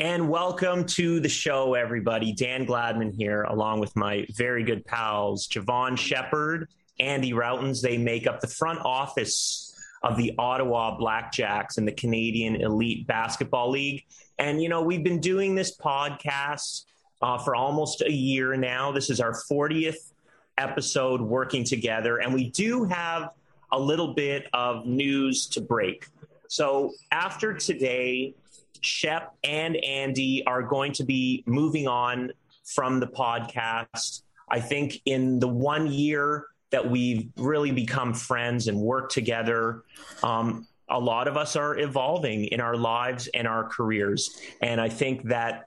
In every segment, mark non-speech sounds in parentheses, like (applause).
And welcome to the show, everybody. Dan Gladman here, along with my very good pals, Jevohn Shepherd, Andy Rautins. They make up the front office of the Ottawa Blackjacks in the Canadian Elite Basketball League. And, you know, we've been doing this podcast uh, for almost a year now. This is our 40th episode working together, and we do have a little bit of news to break. So after today, Shep and Andy are going to be moving on from the podcast. I think in the one year that we've really become friends and worked together, um, a lot of us are evolving in our lives and our careers. And I think that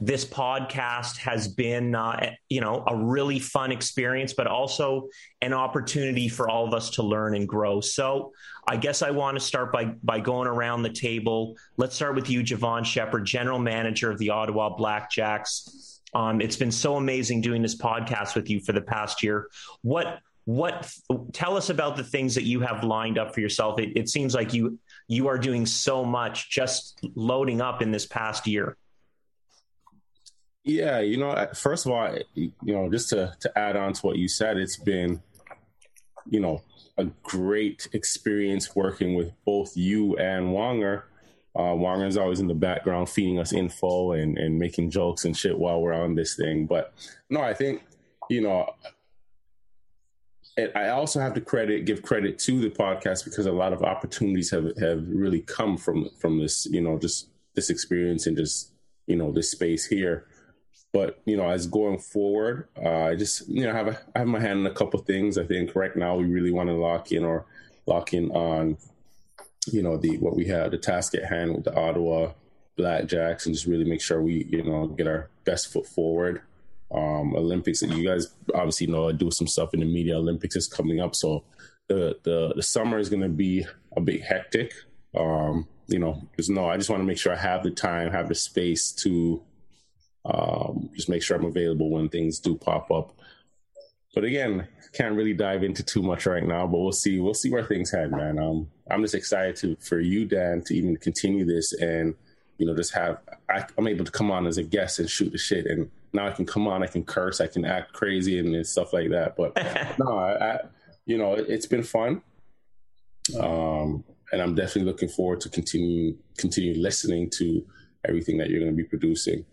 this podcast has been, uh, you know, a really fun experience, but also an opportunity for all of us to learn and grow. So I guess I want to start by, by going around the table. Let's start with you, Jevohn Shepherd, General Manager of the Ottawa Blackjacks. Um, it's been so amazing doing this podcast with you for the past year. What what tell us about the things that you have lined up for yourself. It, it, seems like you you are doing so much just loading up in this past year. Yeah you know first of all you know just to to add on to what you said it's been you know a great experience working with both you and wonger uh, is always in the background feeding us info and, and making jokes and shit while we're on this thing. But no, I think, you know, and I also have to credit give credit to the podcast because a lot of opportunities have have really come from from this you know just this experience and just you know this space here. But you know as going forward uh, i just you know have a, I have my hand in a couple things. I think right now we really want to lock in or lock in on you know the what we have the task at hand with the ottawa blackjacks and just really make sure we you know get our best foot forward um, Olympics. You guys obviously know I do some stuff in the media. Olympics is coming up, so the the, the summer is going to be a bit hectic. Um, you know, because no, I just want to make sure I have the time, have the space to um, just make sure I'm available when things do pop up. But again, can't really dive into too much right now. But we'll see. We'll see where things head, man. Um, I'm just excited to for you, Dan, to even continue this and you know just have I, I'm able to come on as a guest and shoot the shit and now I can come on, I can curse, I can act crazy and, stuff like that. But (laughs) no, I, I, you know, it, has been fun. Um, and I'm definitely looking forward to continue continue listening to everything that you're going to be producing.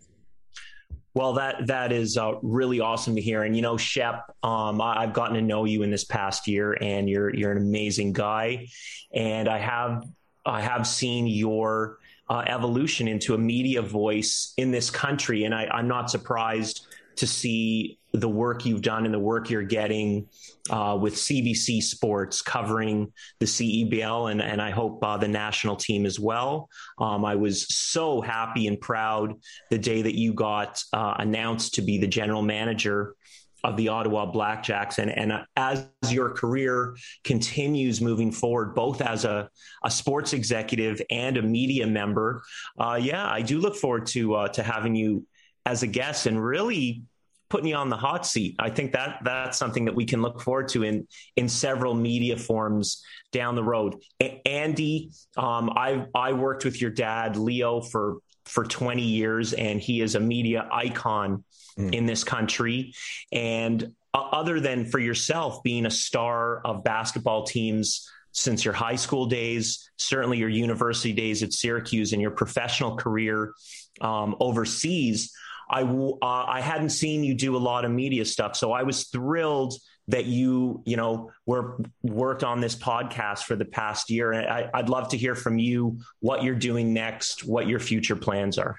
Well, that that is uh, really awesome to hear. And you know, Shep, um, I, have gotten to know you in this past year, and you're you're an amazing guy. And I have I have seen your uh, evolution into a media voice in this country. And I, I'm not surprised to see the work you've done and the work you're getting uh, with CBC Sports covering the CEBL, and, and I hope uh, the national team as well. Um, I was so happy and proud the day that you got uh, announced to be the general manager of the Ottawa Blackjacks. And, and as your career continues moving forward, both as a, a sports executive and a media member, uh, yeah, I do look forward to uh, to having you as a guest and really putting you on the hot seat. I think that that's something that we can look forward to in in several media forms down the road. A- Andy, um, I I worked with your dad Leo for for 20 years, and he is a media icon mm. in this country. And uh, other than for yourself being a star of basketball teams since your high school days, certainly your university days at Syracuse, and your professional career um, overseas. I uh, I hadn't seen you do a lot of media stuff, so I was thrilled that you you know were worked on this podcast for the past year. And I, I'd love to hear from you what you're doing next, what your future plans are.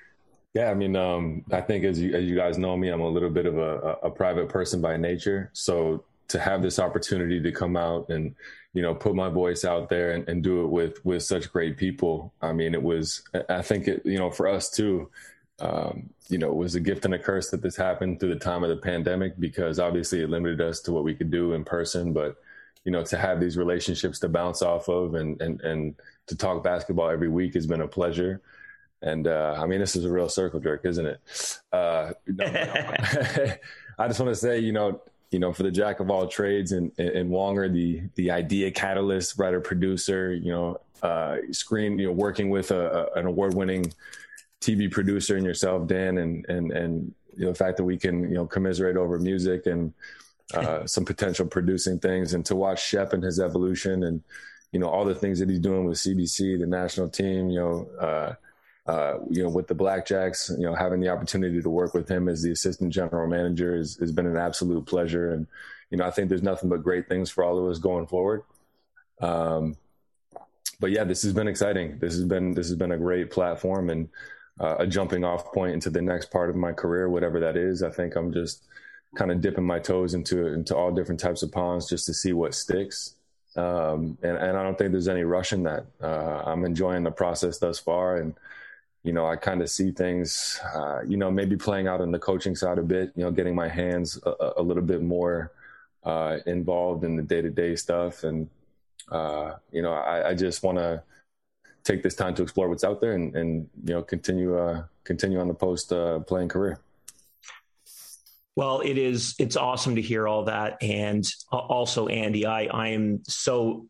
Yeah, I mean, um, I think as you as you guys know me, I'm a little bit of a, a private person by nature. So to have this opportunity to come out and you know put my voice out there and, and do it with with such great people. I mean, it was I think it you know for us too. Um, you know, it was a gift and a curse that this happened through the time of the pandemic because obviously it limited us to what we could do in person. But you know, to have these relationships to bounce off of and and and to talk basketball every week has been a pleasure. And uh, I mean, this is a real circle jerk, isn't it? Uh, no, (laughs) (laughs) I just want to say, you know, you know, for the jack of all trades and and Wonger, the the idea catalyst, writer, producer, you know, uh, screen, you know, working with a, a, an award winning TV producer and yourself, Dan, and and and you know, the fact that we can you know commiserate over music and uh, (laughs) some potential producing things, and to watch Shep and his evolution, and you know all the things that he's doing with CBC, the national team, you know. Uh, uh, you know, with the Blackjacks, you know, having the opportunity to work with him as the assistant general manager has, has been an absolute pleasure. And, you know, I think there's nothing but great things for all of us going forward. Um, but yeah, this has been exciting. This has been, this has been a great platform and uh, a jumping off point into the next part of my career, whatever that is. I think I'm just kind of dipping my toes into, into all different types of ponds just to see what sticks. Um, and, and I don't think there's any rush in that. Uh, I'm enjoying the process thus far and, you know, I kind of see things, uh, you know, maybe playing out on the coaching side a bit, you know, getting my hands a, a little bit more uh, involved in the day to day stuff. And, uh, you know, I, I just want to take this time to explore what's out there and, and you know, continue, uh, continue on the post uh, playing career. Well, it is. It's awesome to hear all that, and also, Andy, I I am so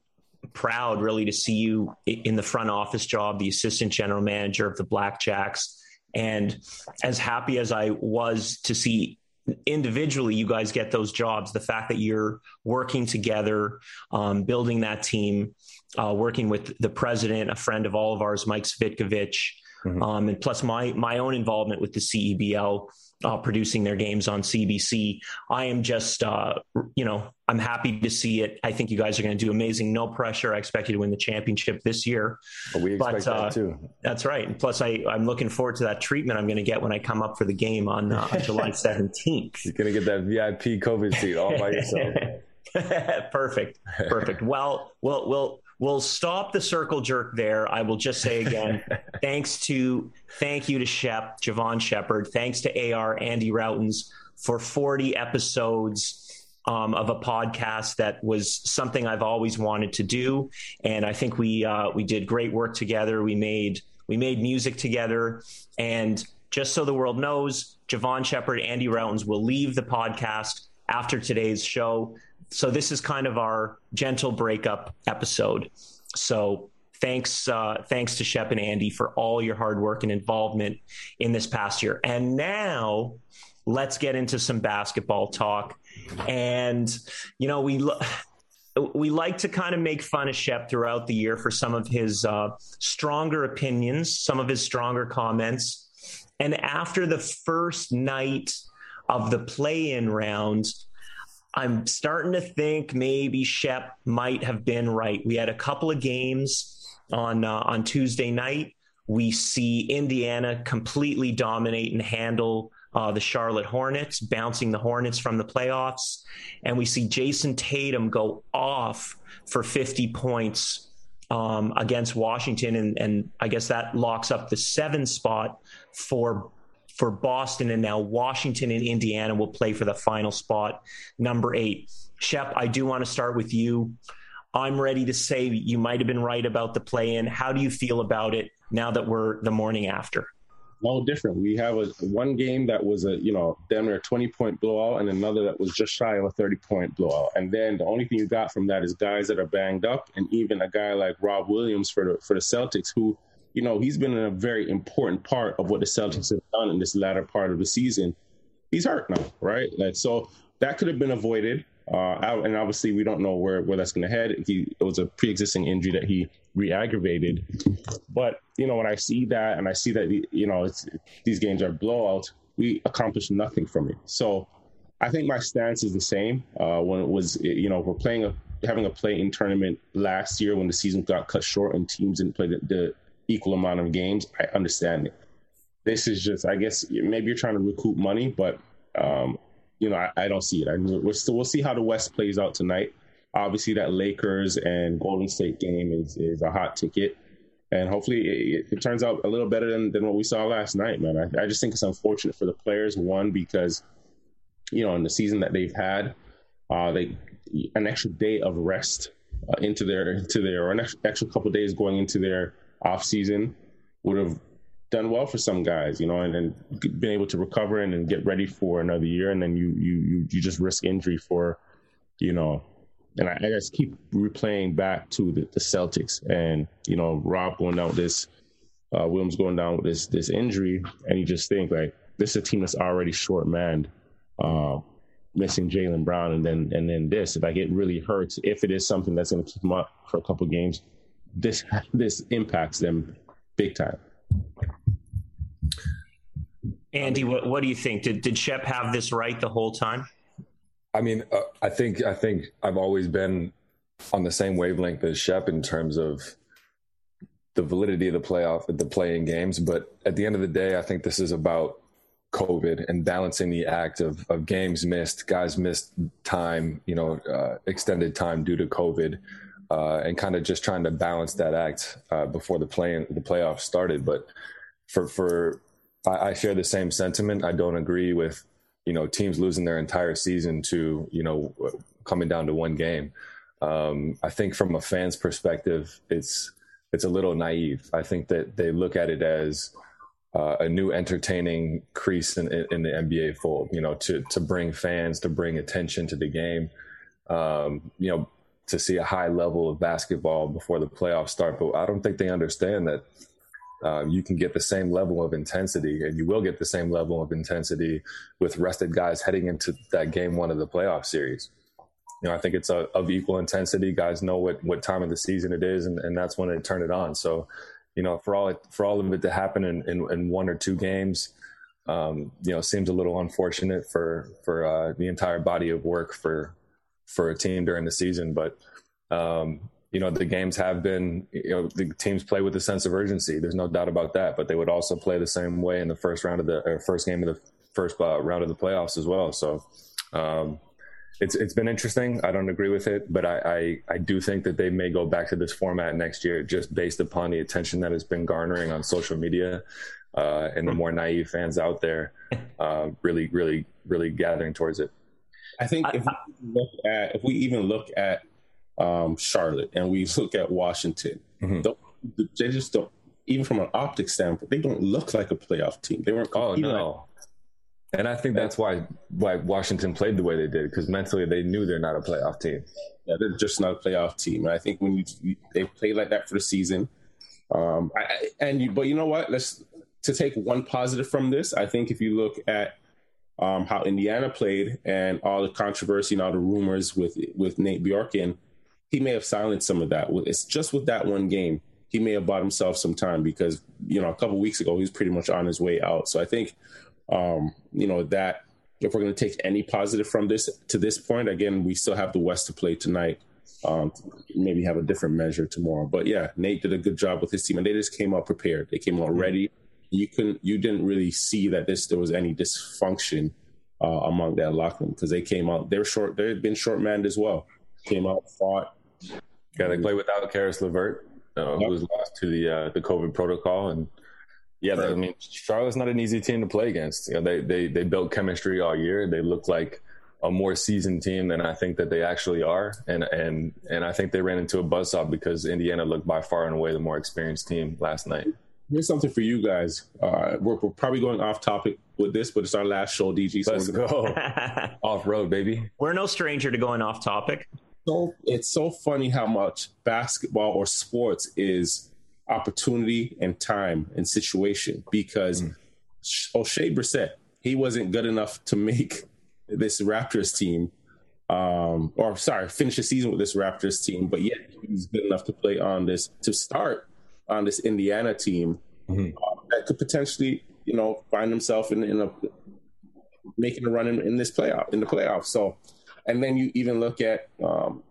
proud really to see you in the front office job, the assistant general manager of the Blackjacks. And as happy as I was to see individually you guys get those jobs, the fact that you're working together, um, building that team, uh, working with the president, a friend of all of ours, Mike Svitkovich, mm-hmm. um, and plus my my own involvement with the CEBL uh, producing their games on CBC. I am just, uh, you know, I'm happy to see it. I think you guys are going to do amazing. No pressure. I expect you to win the championship this year. Well, we expect but, uh, that too. That's right. And plus, I, I'm looking forward to that treatment I'm going to get when I come up for the game on, uh, (laughs) July 17th. You're going to get that VIP COVID seat all by yourself. (laughs) Perfect. Perfect. Well, we'll, we'll, we'll stop the circle jerk there. I will just say again, (laughs) thanks to thank you to Shep, Jevohn Shepherd. thanks to AR Andy Rautins for 40 episodes um, of a podcast that was something I've always wanted to do, and I think we uh, we did great work together. We made we made music together, and just so the world knows, Jevohn Shepherd, Andy Rautins will leave the podcast after today's show so this is kind of our gentle breakup episode. So thanks uh, thanks to Shep and Andy for all your hard work and involvement in this past year. And now let's get into some basketball talk. And you know we. Lo- we like to kind of make fun of Shep throughout the year for some of his uh, stronger opinions, some of his stronger comments. And after the first night of the play in round, I'm starting to think maybe Shep might have been right. We had a couple of games on uh, on Tuesday night. We see Indiana completely dominate and handle uh, the Charlotte Hornets, bouncing the Hornets from the playoffs, and we see Jayson Tatum go off for 50 points um, against Washington, and, and I guess that locks up the seven spot for for Boston, and now Washington and Indiana will play for the final spot, number eight. Shep, I do want to start with you. I'm ready to say you might have been right about the play in. How do you feel about it now that we're the morning after? No different. We have a one game that was a you know damn near a 20 point blowout, and another that was just shy of a 30 point blowout. And then the only thing you got from that is guys that are banged up, and even a guy like Rob Williams for the for the Celtics who you know, he's been a very important part of what the Celtics have done in this latter part of the season. He's hurt now, right? Like, so that could have been avoided. Uh, and obviously, we don't know where, where that's going to head. He, it was a pre existing injury that he re aggravated. But, you know, when I see that and I see that, you know, these games are blowouts, we accomplished nothing from it. So I think my stance is the same. Uh, when it was, you know, we're playing a, having a play in tournament last year when the season got cut short and teams didn't play the, the equal amount of games, I understand it. This is just, I guess, maybe you're trying to recoup money, but um, you know, I, I don't see it. I we're still we'll see how the West plays out tonight. Obviously, that Lakers and Golden State game is is a hot ticket, and hopefully it, it turns out a little better than, than what we saw last night, man. I, I just think it's unfortunate for the players. One because you know in the season that they've had, uh, they an extra day of rest uh, into their into their or an extra, extra couple days going into their off season would have done well for some guys, you know, and, and been able to recover and, and get ready for another year. And then you you you just risk injury for, you know, and I, I just keep replaying back to the, the, Celtics and you know Rob going with this, uh, Williams going down with this this injury, and you just think like this is a team that's already short manned, uh, missing Jaylen Brown, and then and then this. Like it really hurts if it is something that's going to keep him up for a couple games. This (laughs) this impacts them big time. Andy, what, what do you think? Did did Shep have this right the whole time? I mean, uh, I think I think I've always been on the same wavelength as Shep in terms of the validity of the playoff, the playing games. But at the end of the day, I think this is about COVID and balancing the act of, of games missed, guys missed time, you know, uh, extended time due to COVID, uh, and kind of just trying to balance that act uh, before the play the playoffs started. But for for I, I, share the same sentiment. I don't agree with you know teams losing their entire season to you know coming down to one game. Um, I think from a fan's perspective, it's it's a little naive. I think that they look at it as uh, a new entertaining crease in, in, the NBA fold. You know, to to bring fans, to bring attention to the game. Um, you know, to see a high level of basketball before the playoffs start. But I don't think they understand that uh, you can get the same level of intensity, and you will get the same level of intensity with rested guys heading into that game one of the playoff series. You know, I think it's a, of equal intensity. Guys know what what time of the season it is, and, and that's when they turn it on. So, you know, for all it, for all of it to happen in, in, in one or two games, um, you know, seems a little unfortunate for for uh, the entire body of work for for a team during the season. But um, you know the games have been you know the teams play with a sense of urgency. There's no doubt about that but they would also play the same way in the first round of the first game of the first uh, round of the playoffs as well. So um, it's it's been interesting. I don't agree with it but I, I, I do think that they may go back to this format next year just based upon the attention that has been garnering on social media uh, and the more naive fans out there uh, really really really gathering towards it i think if we look at if we even look at um, Charlotte and we (laughs) look at Washington, mm-hmm. they just don't. Even from an optics standpoint, they don't look like a playoff team. They weren't. Oh no. and I think that's why why Washington played the way they did because mentally they knew they're not a playoff team. Yeah, they're just not a playoff team. And I think when you, you they play like that for the season, um, I, and you, but you know what? Let's to take one positive from this. I think if you look at um, how Indiana played and all the controversy and all the rumors with with Nate Bjorkgren, he may have silenced some of that. It's just with that one game, he may have bought himself some time because you know a couple weeks ago he was pretty much on his way out. So I think um, you know that if we're going to take any positive from this to this point, again, we still have the West to play tonight. Um, maybe have a different measure tomorrow. But yeah, Nate did a good job with his team, and they just came out prepared. They came out ready. You couldn't, you didn't really see that this there was any dysfunction uh, among that locker room because they came out. They're short. They've been short manned as well. Came out, fought, yeah, they play without Caris LeVert, uh, yep. who was lost to the uh, the COVID protocol, and yeah, right. I mean Charlotte's not an easy team to play against. You know, they they they built chemistry all year. They look like a more seasoned team than I think that they actually are, and and and I think they ran into a buzzsaw because Indiana looked by far and away the more experienced team last night. Here's something for you guys. Uh, we're, we're, probably going off topic with this, but it's our last show, DG. So Let's go off road, baby. We're no stranger to going off topic so it's so funny how much basketball or sports is opportunity and time and situation because mm. Oshae Brissett, he wasn't good enough to make this Raptors team, um, or sorry, finish the season with this Raptors team, but yet he was good enough to play on this to start on this Indiana team mm-hmm. uh, that could potentially, you know, find himself in, in a making a run in, in this playoff in the playoffs. So and then you even look at um,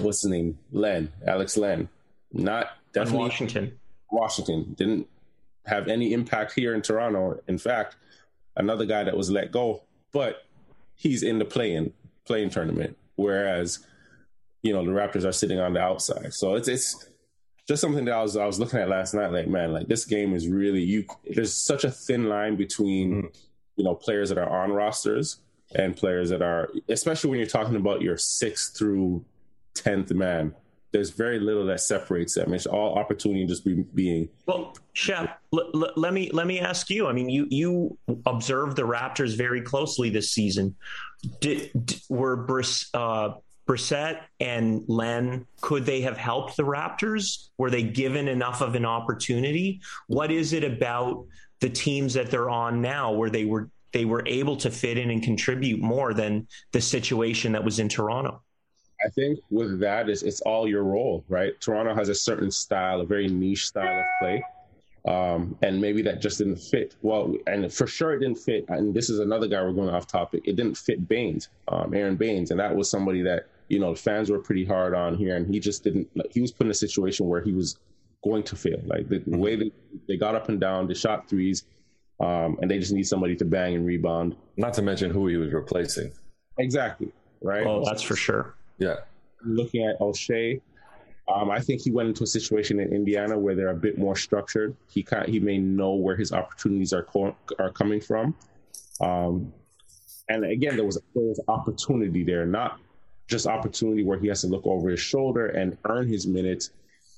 what's his name, Len, Alex Len, not definitely Washington. Washington didn't have any impact here in Toronto. In fact, another guy that was let go, but he's in the playing playing tournament, whereas you know the Raptors are sitting on the outside. So it's it's just something that I was I was looking at last night. Like man, like this game is really you. There's such a thin line between mm-hmm. you know players that are on rosters and players that are, especially when you're talking about your sixth through tenth man there's very little that separates them. It's all opportunity just be, being. Well, Shep, l- l- let me let me ask you. I mean, you you observed the Raptors very closely this season. Did, did were Briss, uh, Brissett and Len could they have helped the Raptors? Were they given enough of an opportunity? What is it about the teams that they're on now where they were they were able to fit in and contribute more than the situation that was in Toronto? I think with that is it's all your role, right? Toronto has a certain style, a very niche style of play. Um, and maybe that just didn't fit. Well, and for sure it didn't fit. And this is another guy we're going off topic. It didn't fit Baynes, um, Aron Baynes, and that was somebody that you know fans were pretty hard on here, and he just didn't. Like, he was put in a situation where he was going to fail. Like the, the way they, they got up and down, they shot threes, um, and they just need somebody to bang and rebound. Not to mention who he was replacing. Exactly. Right. Oh, that's for sure. Yeah. Looking at Oshae, um, I think he went into a situation in Indiana where they're a bit more structured. He can he may know where his opportunities are co- are coming from. Um, and again, there was there was opportunity there, not just opportunity where he has to look over his shoulder and earn his minutes,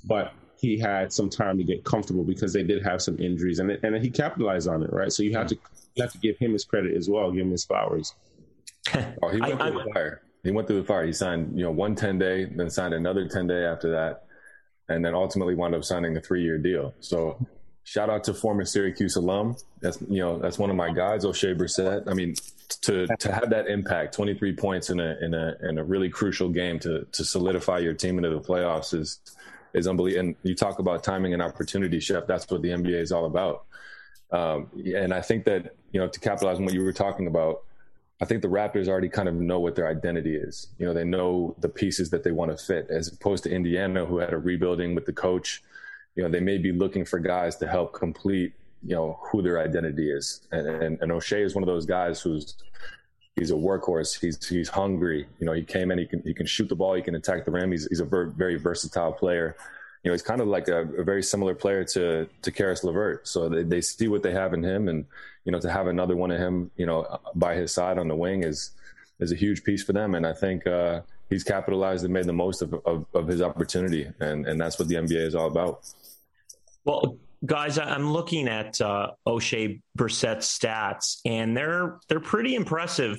but he had some time to get comfortable because they did have some injuries, and it, and he capitalized on it, right? So you have to you have to give him his credit as well, give him his flowers. (laughs) oh, he went I, through the fire. He went through the fire. He signed, you know, one 10 day, then signed another 10 day after that, and then ultimately wound up signing a three year deal. So shout out to former Syracuse alum. That's you know that's one of my guys, Oshae Brissett. I mean, to to have that impact, 23 points in a in a in a really crucial game to to solidify your team into the playoffs is is unbelievable. And you talk about timing and opportunity, Chef. That's what the NBA is all about. Um, and I think that you know to capitalize on what you were talking about I think the Raptors already kind of know what their identity is. You know, they know the pieces that they want to fit, as opposed to Indiana, who had a rebuilding with the coach. You know, they may be looking for guys to help complete, you know, who their identity is. And, and, and Oshae is one of those guys who's he's a workhorse. He's he's hungry. You know, he came in, he can he can shoot the ball, he can attack the rim. He's he's a ver- very versatile player. You know, he's kind of like a, a very similar player to to Caris LeVert. So they, they see what they have in him, and you know, to have another one of him, you know, by his side on the wing is is a huge piece for them. And I think uh, he's capitalized and made the most of, of, of his opportunity, and and that's what the NBA is all about. Well, guys, I'm looking at uh, Brissett's stats, and they're they're pretty impressive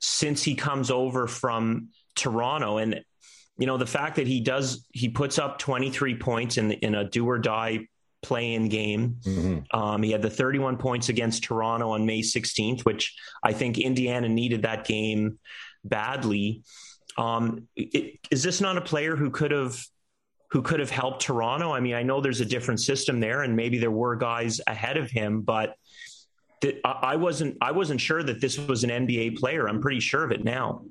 since he comes over from Toronto. And you know, the fact that he does he puts up 23 points in in a do or die play-in game. Mm-hmm. Um, he had the 31 points against Toronto on May 16th, which I think Indiana needed that game badly. Um, it, is this not a player who could have who could have helped Toronto? I mean, I know there's a different system there, and maybe there were guys ahead of him, but th- I wasn't I wasn't sure that this was an NBA player. I'm pretty sure of it now.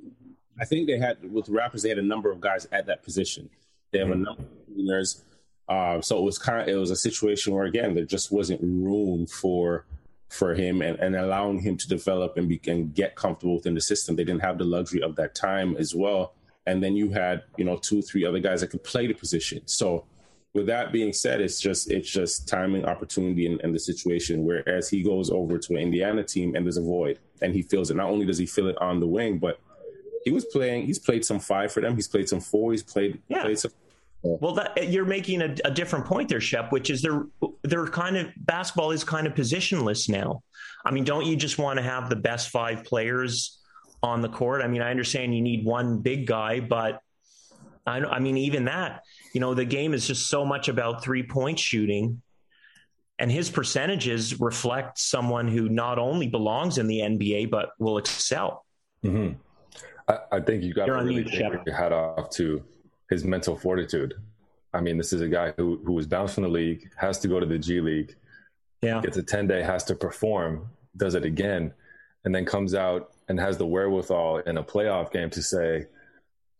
I think they had with the Raptors, they had a number of guys at that position. They have mm-hmm. a number of winners. Uh, so it was kind of it was a situation where again there just wasn't room for for him and, and allowing him to develop and be and get comfortable within the system. They didn't have the luxury of that time as well. And then you had you know two three other guys that could play the position. So with that being said, it's just it's just timing, opportunity, and, and the situation. Whereas he goes over to an Indiana team and there's a void, and he feels it. Not only does he feel it on the wing, but he was playing. He's played some five for them. He's played some four. He's played yeah. played some well, that, you're making a, a, different point there, Shep, which is they're they're kind of basketball is kind of positionless now. I mean, don't you just want to have the best five players on the court? I mean, I understand you need one big guy, but I, I mean, even that, you know, the game is just so much about three point shooting, and his percentages reflect someone who not only belongs in the NBA but will excel. Mm-hmm. I, I, think you got to really take your hat off to his mental fortitude. I mean, this is a guy who who was bounced from the league, has to go to the G League, yeah, gets a ten day, has to perform, does it again, and then comes out and has the wherewithal in a playoff game to say,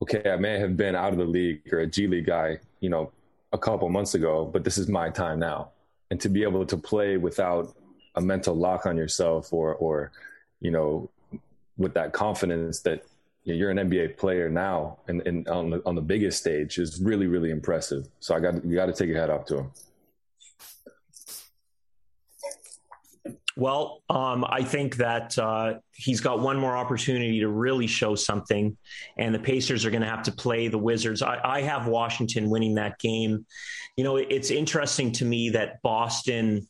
okay, I may have been out of the league or a G League guy, you know, a couple months ago, but this is my time now, and to be able to play without a mental lock on yourself or or you know with that confidence that you're an NBA player now and, and on the on the biggest stage is really really impressive. So I got you got to take your hat off to him. Well, um, I think that uh, he's got one more opportunity to really show something, and the Pacers are going to have to play the Wizards. I, I, have Washington winning that game. You know, it's interesting to me that Boston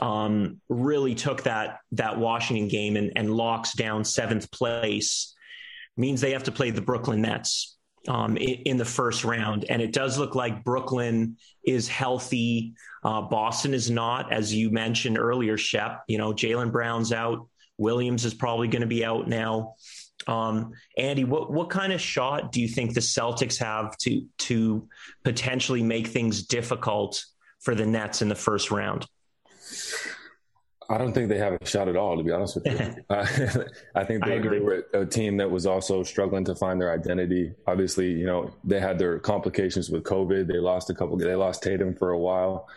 um, really took that that Washington game and, and locks down seventh place. Means they have to play the Brooklyn Nets um, in, in, the first round. And it does look like Brooklyn is healthy. Uh, Boston is not, as you mentioned earlier, Shep. You know, Jaylen Brown's out. Williams is probably going to be out now. Um, Andy, what what kind of shot do you think the Celtics have to to potentially make things difficult for the Nets in the first round? I don't think they have a shot at all, to be honest with you. (laughs) uh, I think they, I they, were a team that was also struggling to find their identity. Obviously, you know, they had their complications with COVID. They lost a couple. They lost Tatum for a while.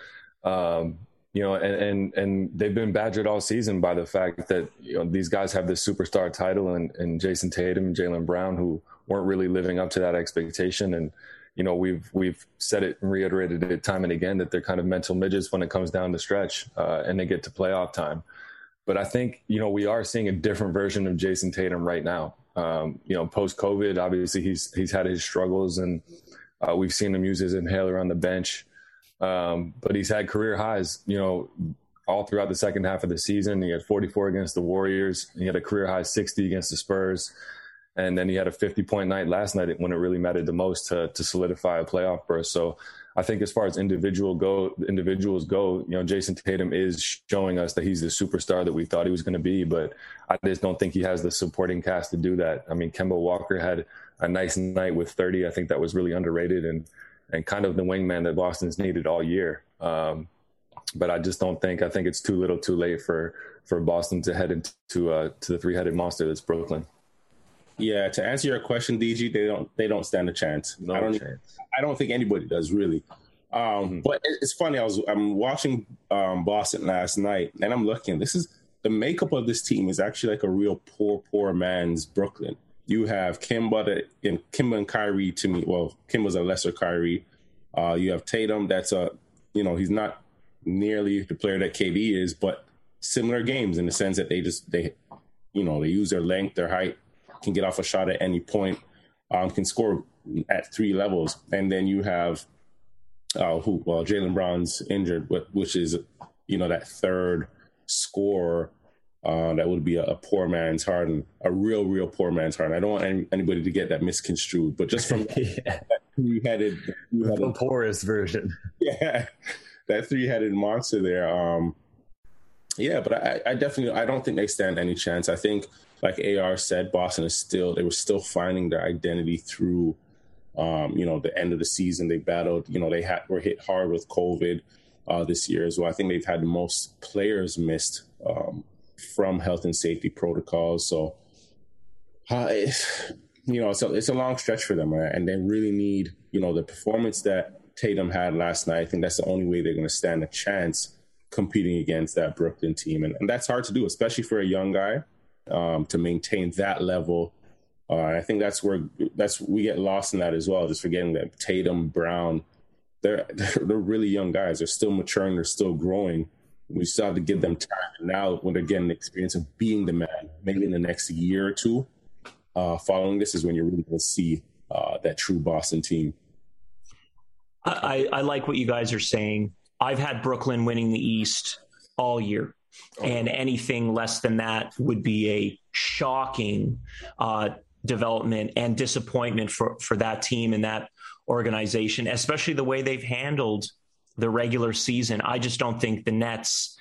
Um, you know, and, and and they've been badgered all season by the fact that you know these guys have this superstar title and, and Jayson Tatum and Jaylen Brown who weren't really living up to that expectation and you know we've we've said it and reiterated it time and again that they're kind of mental midgets when it comes down to stretch uh, and they get to playoff time. But I think you know we are seeing a different version of Jayson Tatum right now. Um, you know, post COVID, obviously he's he's had his struggles and uh, we've seen him use his inhaler on the bench. Um, but he's had career highs. You know, all throughout the second half of the season. He had 44 against the Warriors. He had a career high 60 against the Spurs. And then he had a 50 point night last night when it really mattered the most to, to solidify a playoff berth. So I think as far as individual go, individuals go, you know, Jayson Tatum is showing us that he's the superstar that we thought he was going to be, but I just don't think he has the supporting cast to do that. I mean, Kemba Walker had a nice night with 30. I think that was really underrated and, and kind of the wingman that Boston's needed all year. Um, but I just don't think, I think it's too little too late for, for Boston to head into, uh, to the three headed monster that's Brooklyn. Yeah, to answer your question, DG, they don't they don't stand a chance. No I don't chance. I don't think anybody does really. Um, mm-hmm. But it's funny. I was I'm watching um, Boston last night, and I'm looking. This is the makeup of this team is actually like a real poor poor man's Brooklyn. You have Kemba that in Kemba and Kyrie to me. Well, Kemba's a lesser Kyrie. Uh, you have Tatum. That's a you know he's not nearly the player that KD is, but similar games in the sense that they just they you know they use their length, their height, can get off a shot at any point, um, can score at three levels, and then you have uh, who? Well, Jaylen Brown's injured, which is you know that third score uh, that would be a, a, poor man's Harden, a real, real poor man's Harden. I don't want any, anybody to get that misconstrued, but just from (laughs) yeah. that three-headed, three-headed the poorest version, (laughs) yeah, that three-headed monster there. Um, yeah, but I, I definitely, I don't think they stand any chance. I think like AR said, Boston is still they were still finding their identity through um, you know, the end of the season. They battled, you know, they had were hit hard with COVID uh, this year as well. I think they've had the most players missed um, from health and safety protocols. So uh, you know, it's a, it's a long stretch for them, right? and they really need, you know, the performance that Tatum had last night. I think that's the only way they're going to stand a chance competing against that Brooklyn team, and, and that's hard to do, especially for a young guy um, to maintain that level. Uh, I think that's where that's we get lost in that as well, just forgetting that Tatum, Brown, they're (laughs) they're really young guys. They're still maturing. They're still growing. We still have to give them time. And now, when they're getting the experience of being the man, maybe in the next year or two, uh, following this is when you're really going to see uh, that true Boston team. I, I like what you guys are saying. I've had Brooklyn winning the East all year. And anything less than that would be a shocking uh, development and disappointment for, for that team and that organization, especially the way they've handled the regular season. I just don't think the Nets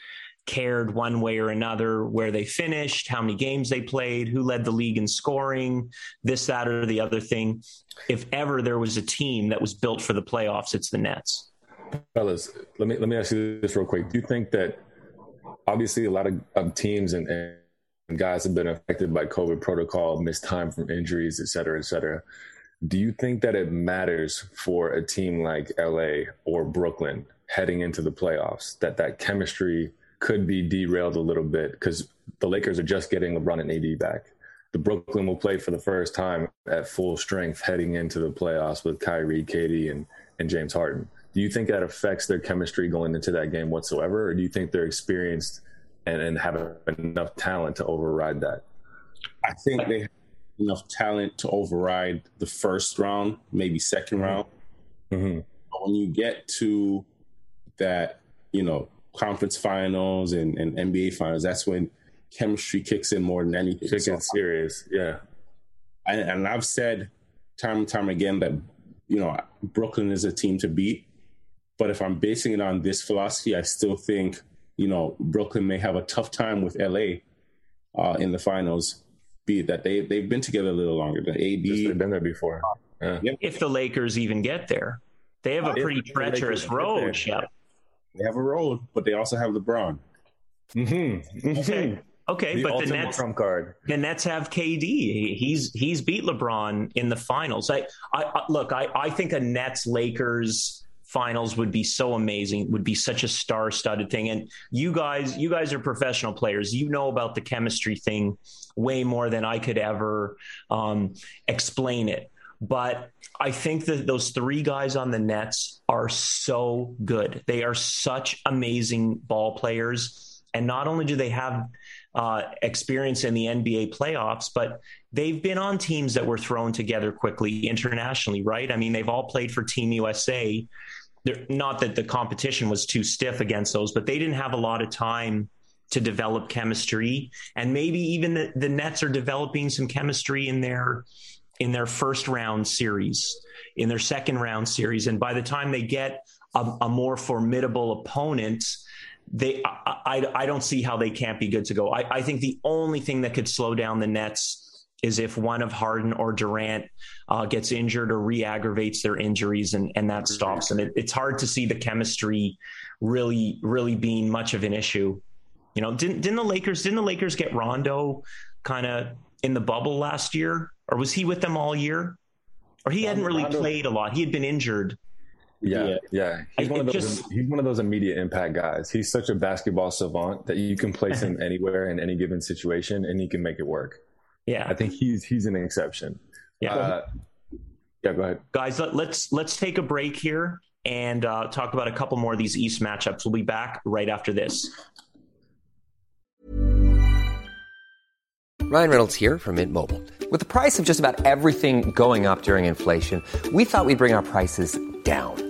cared one way or another where they finished, how many games they played, who led the league in scoring, this, that, or the other thing. If ever there was a team that was built for the playoffs, it's the Nets. Fellas, let me let me ask you this real quick. Do you think that obviously a lot of, of teams and, and, guys have been affected by COVID protocol, missed time from injuries, et cetera, et cetera. Do you think that it matters for a team like LA or Brooklyn heading into the playoffs that that chemistry could be derailed a little bit because the Lakers are just getting LeBron and AD back? the Brooklyn will play for the first time at full strength heading into the playoffs with Kyrie, KD, and and James Harden. Do you think that affects their chemistry going into that game whatsoever, or do you think they're experienced and, and have enough talent to override that? I think they have enough talent to override the first round, maybe 2nd mm-hmm. round. Mm-hmm. But when you get to that, you know, conference finals and, and NBA finals, that's when chemistry kicks in more than anything. Kicks so, serious, yeah. And, and I've said time and time again that you know Brooklyn is a team to beat, but if I'm basing it on this philosophy, I still think you know Brooklyn may have a tough time with LA uh, in the finals. Be it that they they've been together a little longer than AD. They've been there before. Yeah. If the Lakers even get there, they have a pretty treacherous road. Yeah. They have a road, but they also have LeBron. Mm-hmm. mm-hmm. Okay. Okay, the but the Nets trump card. The Nets have KD. He's he's beat LeBron in the finals. I, I, I look. I I think a Nets Lakers finals would be so amazing. Would be such a star-studded thing. And you guys, you guys are professional players. You know about the chemistry thing way more than I could ever um, explain it. But I think that those three guys on the Nets are so good. They are such amazing ball players. And not only do they have uh, experience in the NBA playoffs, but they've been on teams that were thrown together quickly internationally, right? I mean, they've all played for Team USA. Not that the competition was too stiff against those, but they didn't have a lot of time to develop chemistry. And maybe even the, the Nets are developing some chemistry in their in their first round series, in their second round series, and by the time they get a, a more formidable opponent they I, I, I don't see how they can't be good to go. I, I think the only thing that could slow down the Nets is if one of Harden or Durant uh, gets injured or re-aggravates their injuries, and and that stops them. It, it's hard to see the chemistry really really being much of an issue. You know, didn't didn't the Lakers didn't the Lakers get Rondo kind of in the bubble last year, or was he with them all year? Or he hadn't really Rondo, played a lot. He had been injured. Yeah, yeah. He's one of those. Just, he's one of those immediate impact guys. He's such a basketball savant that you can place him (laughs) anywhere in any given situation, and he can make it work. Yeah, I think he's he's an exception. Yeah, uh, yeah. Go ahead, guys. Let, us let's, let's take a break here and uh, talk about a couple more of these East matchups. We'll be back right after this. Ryan Reynolds here from Mint Mobile. With the price of just about everything going up during inflation, we thought we'd bring our prices down.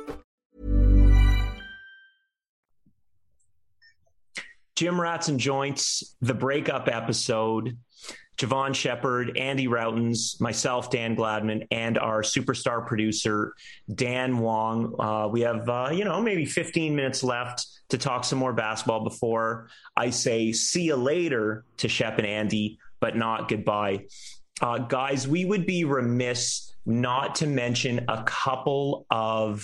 Jim Rats and Joints, the breakup episode. Jevohn Shepherd, Andy Rautins, myself, Dan Gladman, and our superstar producer, Dan Wong. Uh, we have, uh, you know, maybe 15 minutes left to talk some more basketball before I say see you later to Shep and Andy, but not goodbye. Uh, guys, we would be remiss not to mention a couple of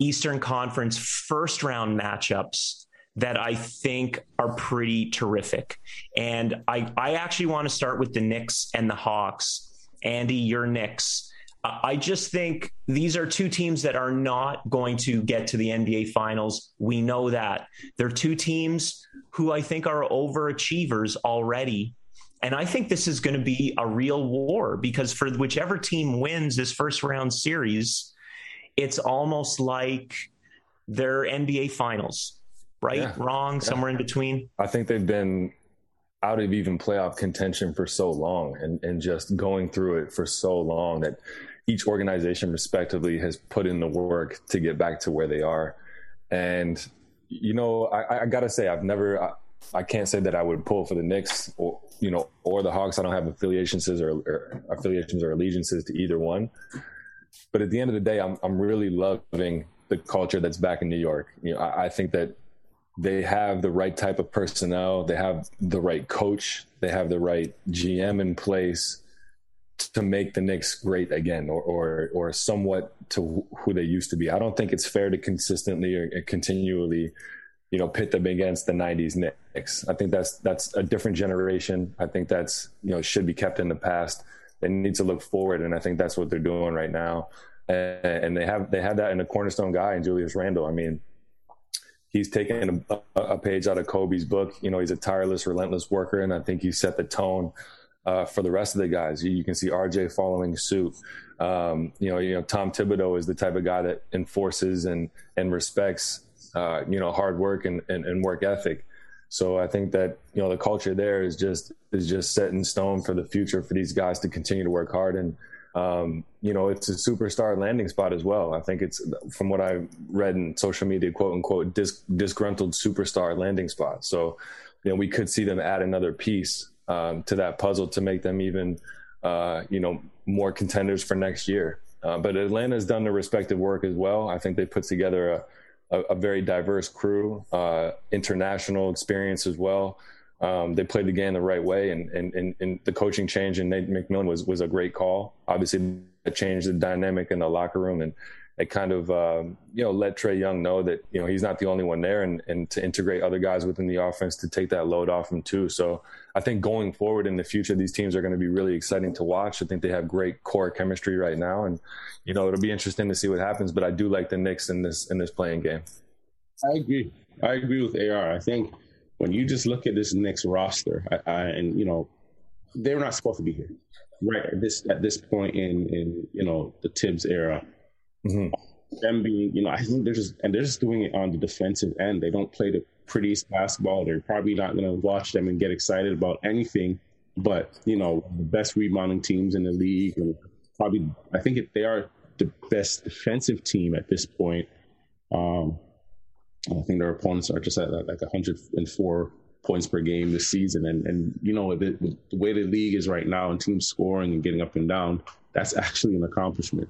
Eastern Conference first round matchups that I think are pretty terrific. And I, I actually want to start with the Knicks and the Hawks. Andy, your Knicks. I just think these are two teams that are not going to get to the NBA finals. We know that. They're two teams who I think are overachievers already. And I think this is going to be a real war because for whichever team wins this first round series, it's almost like their NBA finals right, yeah. wrong, yeah. somewhere in between? I think they've been out of even playoff contention for so long and, and just going through it for so long that each organization respectively has put in the work to get back to where they are. And, you know, I, I gotta say, I've never, I, I, can't say that I would pull for the Knicks or, you know, or the Hawks. I don't have affiliations or, or affiliations or allegiances to either one. But at the end of the day, I'm, I'm really loving the culture that's back in New York. You know, I, I think that they have the right type of personnel, they have the right coach, they have the right GM in place to make the Knicks great again or, or, or somewhat to who they used to be. I don't think it's fair to consistently or uh, continually, you know, pit them against the 90s Knicks. I think that's, that's a different generation. I think that's, you know, should be kept in the past. They need to look forward. And I think that's what they're doing right now. And they have, they have that in a cornerstone guy in Julius Randle. I mean, he's taken a, a page out of Kobe's book. You know, he's a tireless, relentless worker. And I think he set the tone uh, for the rest of the guys. You, you, can see RJ following suit. Um, you know, you know Tom Thibodeau is the type of guy that enforces and and respects uh, you know hard work and, and, and work ethic. So I think that you know the culture there is just is just set in stone for the future for these guys to continue to work hard and um, you know it's a superstar landing spot as well. I think it's from what I read in social media, quote unquote, dis- disgruntled superstar landing spot. So you know we could see them add another piece um, to that puzzle to make them even, uh, you know, more contenders for next year. Uh, but Atlanta's done their respective work as well. I think they put together a, a, a very diverse crew, uh, international experience as well. Um, they played the game the right way, and, and, and, and, the coaching change in Nate McMillan was was a great call. Obviously, it changed the dynamic in the locker room, and it kind of um, you know let Trae Young know that you know he's not the only one there, and and to integrate other guys within the offense to take that load off him too. So I think going forward in the future, these teams are going to be really exciting to watch. I think they have great core chemistry right now, and you know it'll be interesting to see what happens. But I do like the Knicks in this in this playing game. I agree. I agree with AR. I think when you just look at this next roster, I, I, and you know they're not supposed to be here, right? At this at this point in in you know the Thibs era Mm-hmm. Them being, you know, I think they're just and they're just doing it on the defensive end. They don't play the prettiest basketball. They're probably not going to watch them and get excited about anything. But you know, the best rebounding teams in the league, and probably I think they are the best defensive team at this point. Um, I think their opponents are just at like 104 points per game this season, and and you know the, the way the league is right now and teams scoring and getting up and down, that's actually an accomplishment.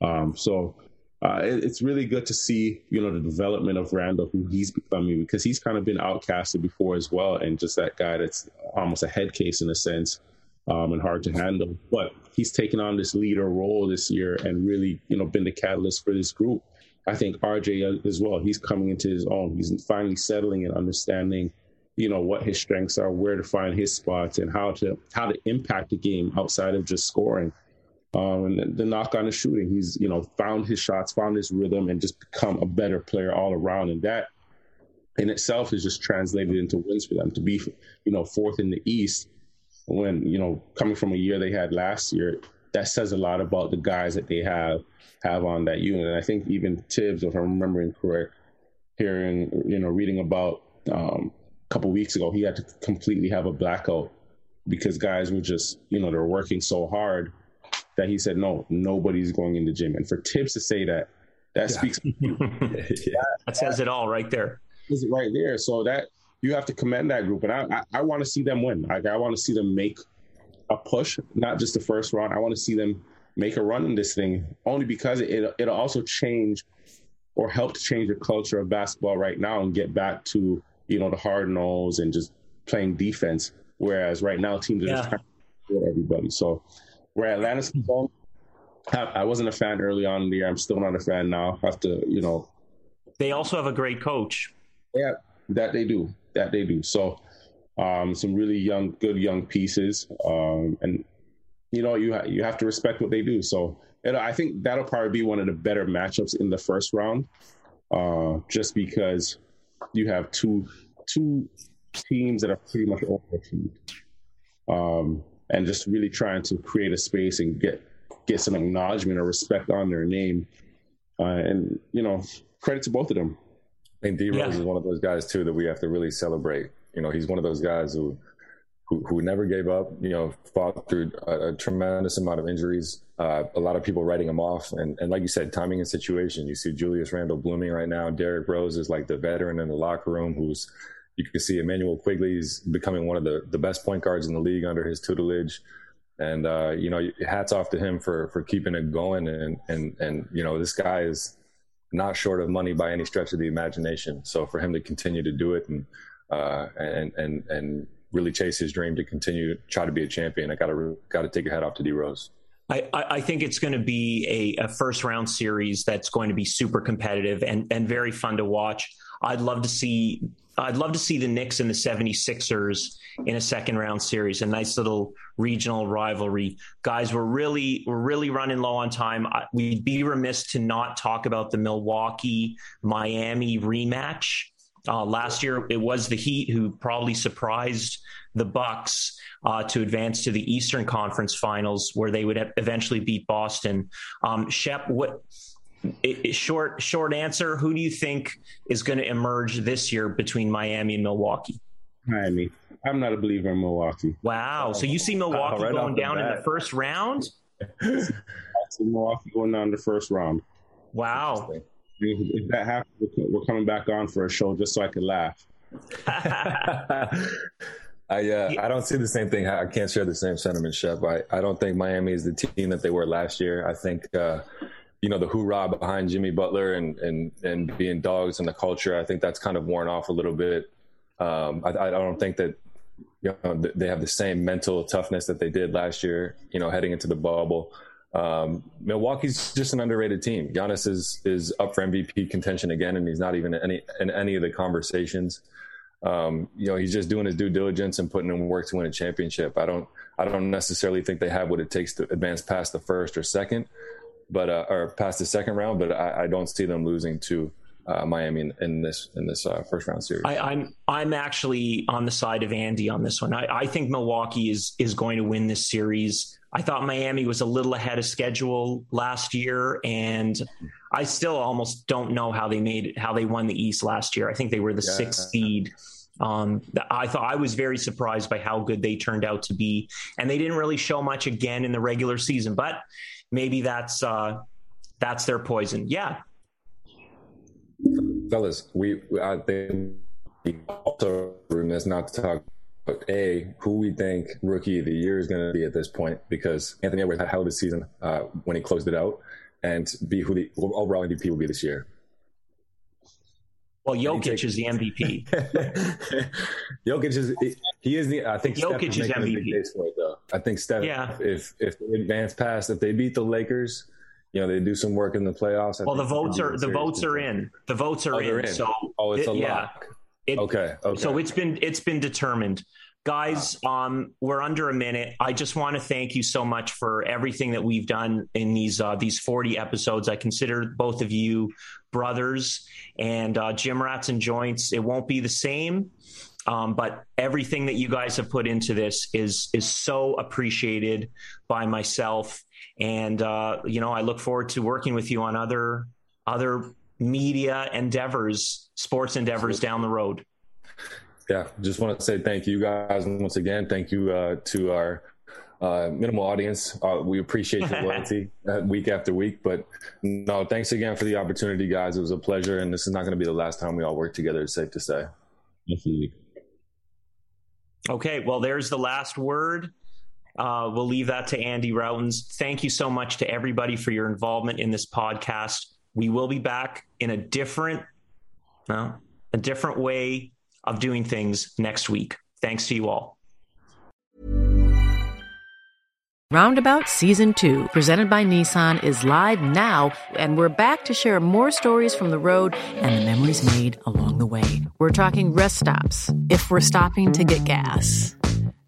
Um, so uh, it, it's really good to see, you know, the development of Randle, who he's becoming, because he's kind of been outcasted before as well, and just that guy that's almost a head case in a sense, um, and hard to handle. But he's taken on this leader role this year and really, you know, been the catalyst for this group. I think RJ as well. He's coming into his own. He's finally settling and understanding, you know, what his strengths are, where to find his spots, and how to how to impact the game outside of just scoring. Um, and the knock on the shooting, he's you know found his shots, found his rhythm, and just become a better player all around. And that in itself is just translated into wins for them to be you know fourth in the East when you know coming from a year they had last year. That says a lot about the guys that they have have on that unit. And I think even Thibs, if I'm remembering correct, hearing you know reading about um, a couple weeks ago, he had to completely have a blackout because guys were just you know they're working so hard that he said, no, nobody's going in the gym. And for Thibs to say that, that yeah. speaks. (laughs) yeah. That says it all right there. Is it right there? So that you have to commend that group, and I I, I want to see them win. Like I want to see them make a push, not just the first round. I want to see them make a run in this thing, only because it it'll also change or help to change the culture of basketball right now and get back to you know the hard nose and just playing defense. Whereas right now teams are yeah. just trying to everybody. So where Atlanta's concerned, I wasn't a fan early on in the year. I'm still not a fan now. I have to, you know. They also have a great coach. Yeah, that they do. That they do. So, um, some really young, good young pieces, um, and you know, you ha- you have to respect what they do. So, and I think that'll probably be one of the better matchups in the first round, uh, just because you have two two teams that are pretty much overachieved. Um, and just really trying to create a space and get get some acknowledgement or respect on their name. Uh, and you know, credit to both of them. I think D Rose yeah. is one of those guys too that we have to really celebrate. You know, he's one of those guys who who, who never gave up. You know, fought through a, a tremendous amount of injuries. Uh, a lot of people writing him off, and, and like you said, timing and situation. You see Julius Randle blooming right now. Derrick Rose is like the veteran in the locker room who's you can see Immanuel Quickley is becoming one of the, the best point guards in the league under his tutelage. And, uh, you know, hats off to him for, for keeping it going. And, and, and, you know, this guy is not short of money by any stretch of the imagination. So for him to continue to do it and, uh, and, and, and really chase his dream to continue to try to be a champion, I gotta, gotta take a hat off to D Rose. I, I think it's going to be a, a, first round series that's going to be super competitive and, and very fun to watch. I'd love to see I'd love to see the Knicks and the 76ers in a second round series, a nice little regional rivalry. Guys, we're really we're really running low on time. We'd be remiss to not talk about the Milwaukee Miami rematch. Uh, last year, it was the Heat who probably surprised the Bucks uh, to advance to the Eastern Conference Finals, where they would eventually beat Boston. Um, Shep, what? It, it, short short answer. Who do you think is going to emerge this year between Miami and Milwaukee? Miami. I'm not a believer in Milwaukee. Wow. So you see Milwaukee uh, right going down in the first round? (laughs) I see Milwaukee going down in the first round. Wow. If that happens, we're coming back on for a show just so I can laugh. (laughs) I uh, I don't see the same thing. I can't share the same sentiment, Shep. I, I don't think Miami is the team that they were last year. I think uh, you know the hoorah behind Jimmy Butler and and and being dogs and the culture. I think that's kind of worn off a little bit. Um, I, I don't think that you know they have the same mental toughness that they did last year. You know, heading into the bubble. Um, Milwaukee's just an underrated team. Giannis is is up for MVP contention again, and he's not even in any in any of the conversations um, you know, he's just doing his due diligence and putting in work to win a championship. I don't, I don't necessarily think they have what it takes to advance past the first or second, but uh, or past the second round. But I, I don't see them losing to uh, Miami in, in, this in this uh, first round series. I, am I'm, I'm actually on the side of Andy on this one. I, I think Milwaukee is is going to win this series. I thought Miami was a little ahead of schedule last year, and I still almost don't know how they made how they won the East last year. I think they were the yeah. sixth seed. Um, I thought I was very surprised by how good they turned out to be, and they didn't really show much again in the regular season. But maybe that's uh, that's their poison. Yeah, fellas, we, I think we also remiss not to talk about a who we think rookie of the year is going to be at this point because Anthony Edwards had a hell of a season uh, when he closed it out, and b who the overall MVP will be this year. Well, (laughs) Jokic is the MVP. Jokic is he is the I think Jokic is MVP. It, though. I think Steph. Yeah. If if they advance past if they beat the Lakers, you know they do some work in the playoffs. I well, the votes are the votes are in. The votes are oh, in, in, So oh, it's it, a lock. Yeah. It, okay. Okay. So it's been it's been determined. Guys, um, we're under a minute. I just want to thank you so much for everything that we've done in these uh, these 40 episodes. I consider both of you brothers and uh, Gym Rats and Joints. It won't be the same, um, but everything that you guys have put into this is is so appreciated by myself. And uh, you know, I look forward to working with you on other other media endeavors, sports endeavors down the road yeah, just want to say thank you guys once again. Thank you uh, to our uh, minimal audience. Uh, we appreciate your loyalty (laughs) uh, week after week. But no, thanks again for the opportunity, guys. It was a pleasure, and this is not going to be the last time we all work together. It's safe to say. Okay, well, there's the last word. Uh, we'll leave that to Andy Rautins. Thank you so much to everybody for your involvement in this podcast. We will be back in a different, no, a different way of doing things next week. Thanks to you all. Roundabout Season 2, presented by Nissan, is live now, and we're back to share more stories from the road and the memories made along the way. We're talking rest stops, if we're stopping to get gas.